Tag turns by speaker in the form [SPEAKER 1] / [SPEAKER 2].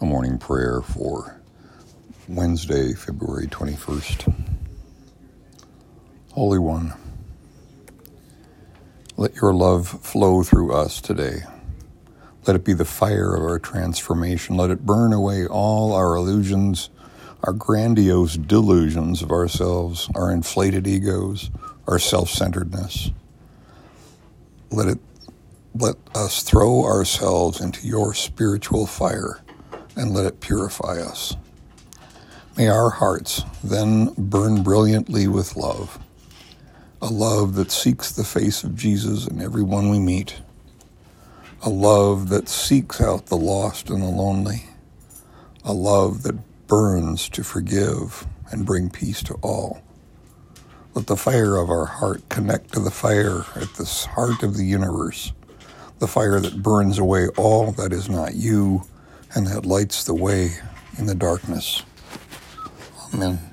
[SPEAKER 1] a morning prayer for Wednesday, February 21st. Holy One, let your love flow through us today. Let it be the fire of our transformation. Let it burn away all our illusions, our grandiose delusions of ourselves, our inflated egos, our self centeredness. Let it let us throw ourselves into your spiritual fire and let it purify us. May our hearts then burn brilliantly with love, a love that seeks the face of Jesus in everyone we meet, a love that seeks out the lost and the lonely, a love that burns to forgive and bring peace to all. Let the fire of our heart connect to the fire at the heart of the universe, the fire that burns away all that is not you and that lights the way in the darkness. Amen.